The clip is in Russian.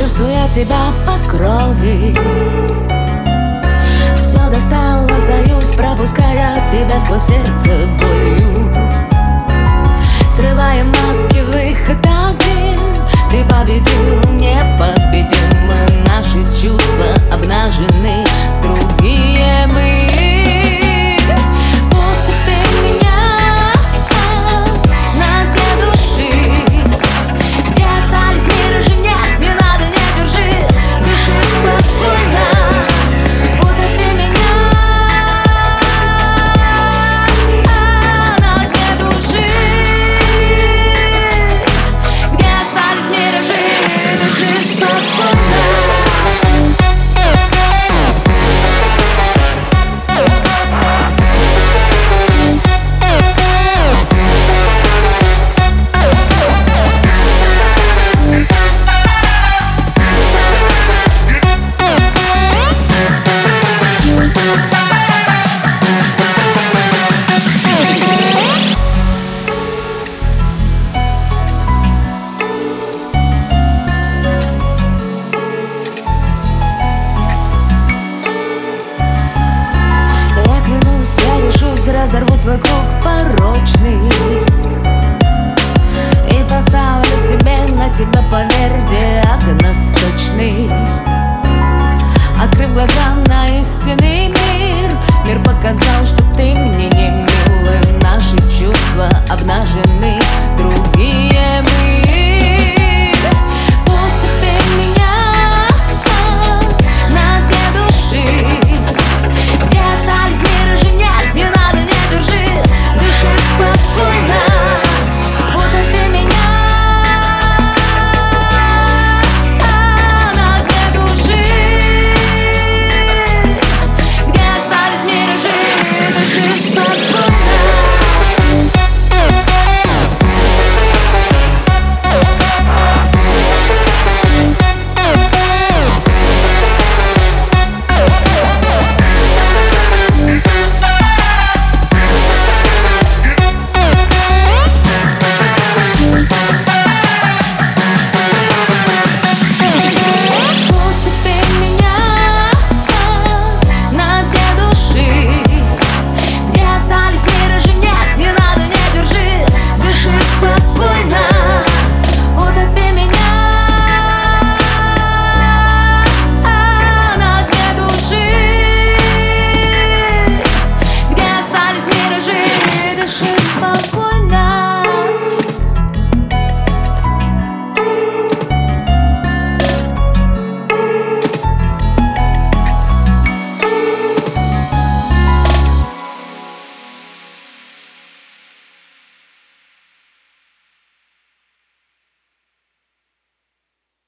чувствуя тебя по крови. Все достало, сдаюсь, пропуская тебя сквозь сердце боль. Never, never разорву твой круг порочный